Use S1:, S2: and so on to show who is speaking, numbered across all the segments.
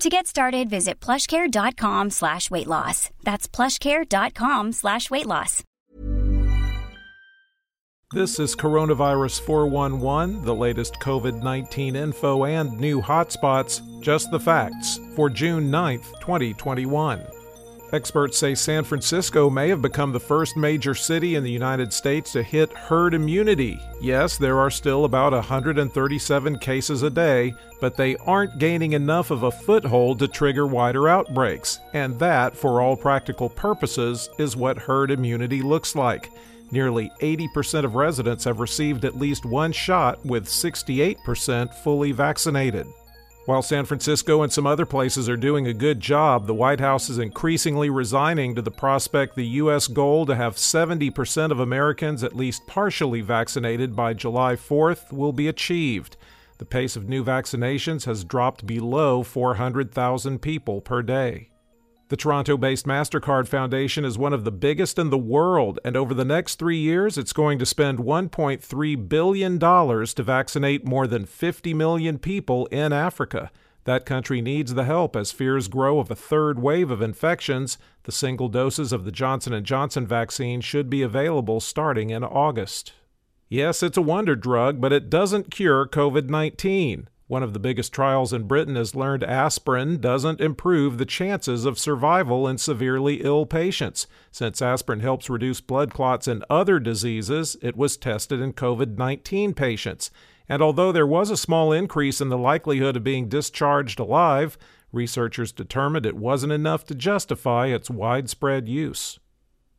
S1: To get started, visit plushcare.com slash weight loss. That's plushcare.com slash weight loss.
S2: This is Coronavirus 411, the latest COVID 19 info and new hotspots, just the facts, for June 9th, 2021. Experts say San Francisco may have become the first major city in the United States to hit herd immunity. Yes, there are still about 137 cases a day, but they aren't gaining enough of a foothold to trigger wider outbreaks. And that, for all practical purposes, is what herd immunity looks like. Nearly 80% of residents have received at least one shot, with 68% fully vaccinated. While San Francisco and some other places are doing a good job, the White House is increasingly resigning to the prospect the U.S. goal to have 70% of Americans at least partially vaccinated by July 4th will be achieved. The pace of new vaccinations has dropped below 400,000 people per day. The Toronto based MasterCard Foundation is one of the biggest in the world, and over the next three years, it's going to spend $1.3 billion to vaccinate more than 50 million people in Africa. That country needs the help as fears grow of a third wave of infections. The single doses of the Johnson & Johnson vaccine should be available starting in August. Yes, it's a wonder drug, but it doesn't cure COVID-19. One of the biggest trials in Britain has learned aspirin doesn't improve the chances of survival in severely ill patients. Since aspirin helps reduce blood clots in other diseases, it was tested in COVID 19 patients. And although there was a small increase in the likelihood of being discharged alive, researchers determined it wasn't enough to justify its widespread use.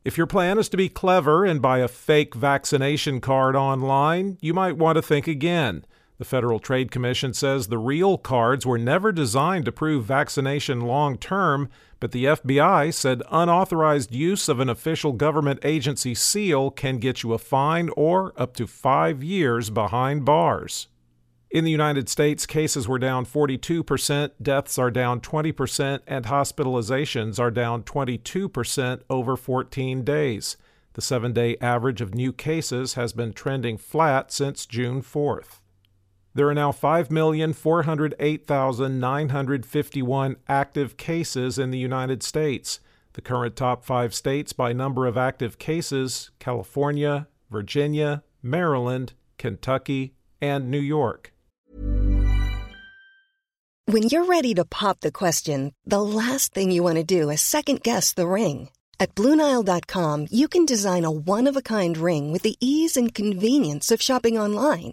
S2: If your plan is to be clever and buy a fake vaccination card online, you might want to think again. The Federal Trade Commission says the real cards were never designed to prove vaccination long term, but the FBI said unauthorized use of an official government agency seal can get you a fine or up to five years behind bars. In the United States, cases were down 42%, deaths are down 20%, and hospitalizations are down 22% over 14 days. The seven day average of new cases has been trending flat since June 4th. There are now 5,408,951 active cases in the United States. The current top five states by number of active cases California, Virginia, Maryland, Kentucky, and New York.
S3: When you're ready to pop the question, the last thing you want to do is second guess the ring. At Bluenile.com, you can design a one of a kind ring with the ease and convenience of shopping online.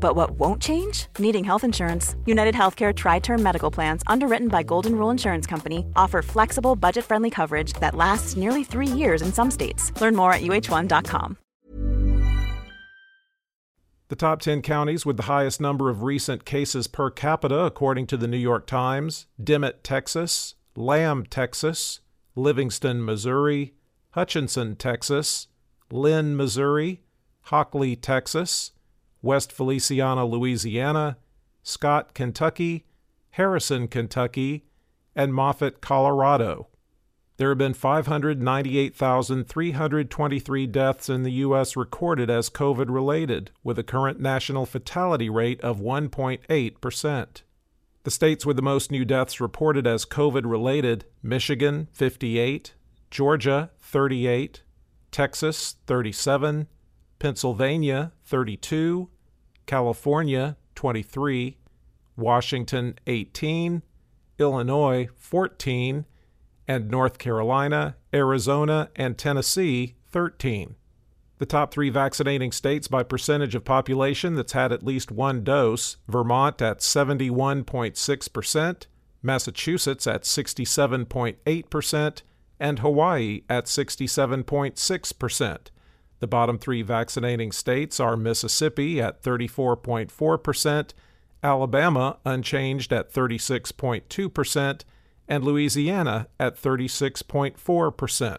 S4: But what won't change? Needing health insurance. United Healthcare Tri Term Medical Plans, underwritten by Golden Rule Insurance Company, offer flexible, budget friendly coverage that lasts nearly three years in some states. Learn more at uh1.com.
S2: The top 10 counties with the highest number of recent cases per capita, according to the New York Times Dimmitt, Texas, Lamb, Texas, Livingston, Missouri, Hutchinson, Texas, Linn, Missouri, Hockley, Texas, West Feliciana, Louisiana, Scott, Kentucky, Harrison, Kentucky, and Moffat, Colorado. There have been 598,323 deaths in the U.S. recorded as COVID related, with a current national fatality rate of 1.8%. The states with the most new deaths reported as COVID related Michigan, 58, Georgia, 38, Texas, 37, Pennsylvania, 32, California, 23, Washington, 18, Illinois, 14, and North Carolina, Arizona, and Tennessee, 13. The top three vaccinating states by percentage of population that's had at least one dose Vermont at 71.6%, Massachusetts at 67.8%, and Hawaii at 67.6%. The bottom three vaccinating states are Mississippi at 34.4%, Alabama unchanged at 36.2%, and Louisiana at 36.4%.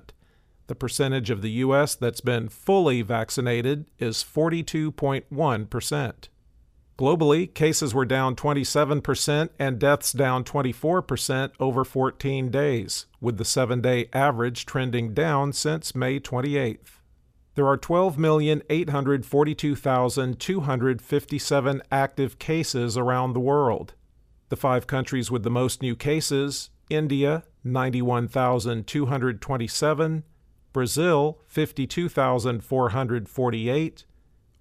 S2: The percentage of the U.S. that's been fully vaccinated is 42.1%. Globally, cases were down 27% and deaths down 24% over 14 days, with the seven day average trending down since May 28th. There are 12,842,257 active cases around the world. The five countries with the most new cases India 91,227, Brazil 52,448,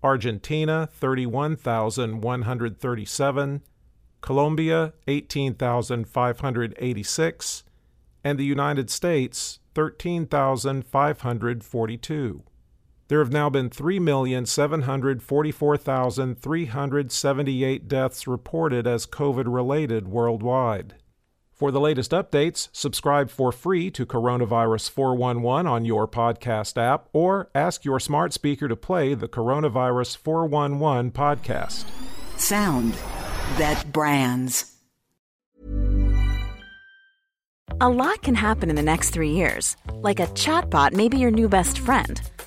S2: Argentina 31,137, Colombia 18,586, and the United States 13,542. There have now been 3,744,378 deaths reported as COVID related worldwide. For the latest updates, subscribe for free to Coronavirus 411 on your podcast app or ask your smart speaker to play the Coronavirus 411 podcast.
S5: Sound that brands.
S4: A lot can happen in the next three years. Like a chatbot may be your new best friend.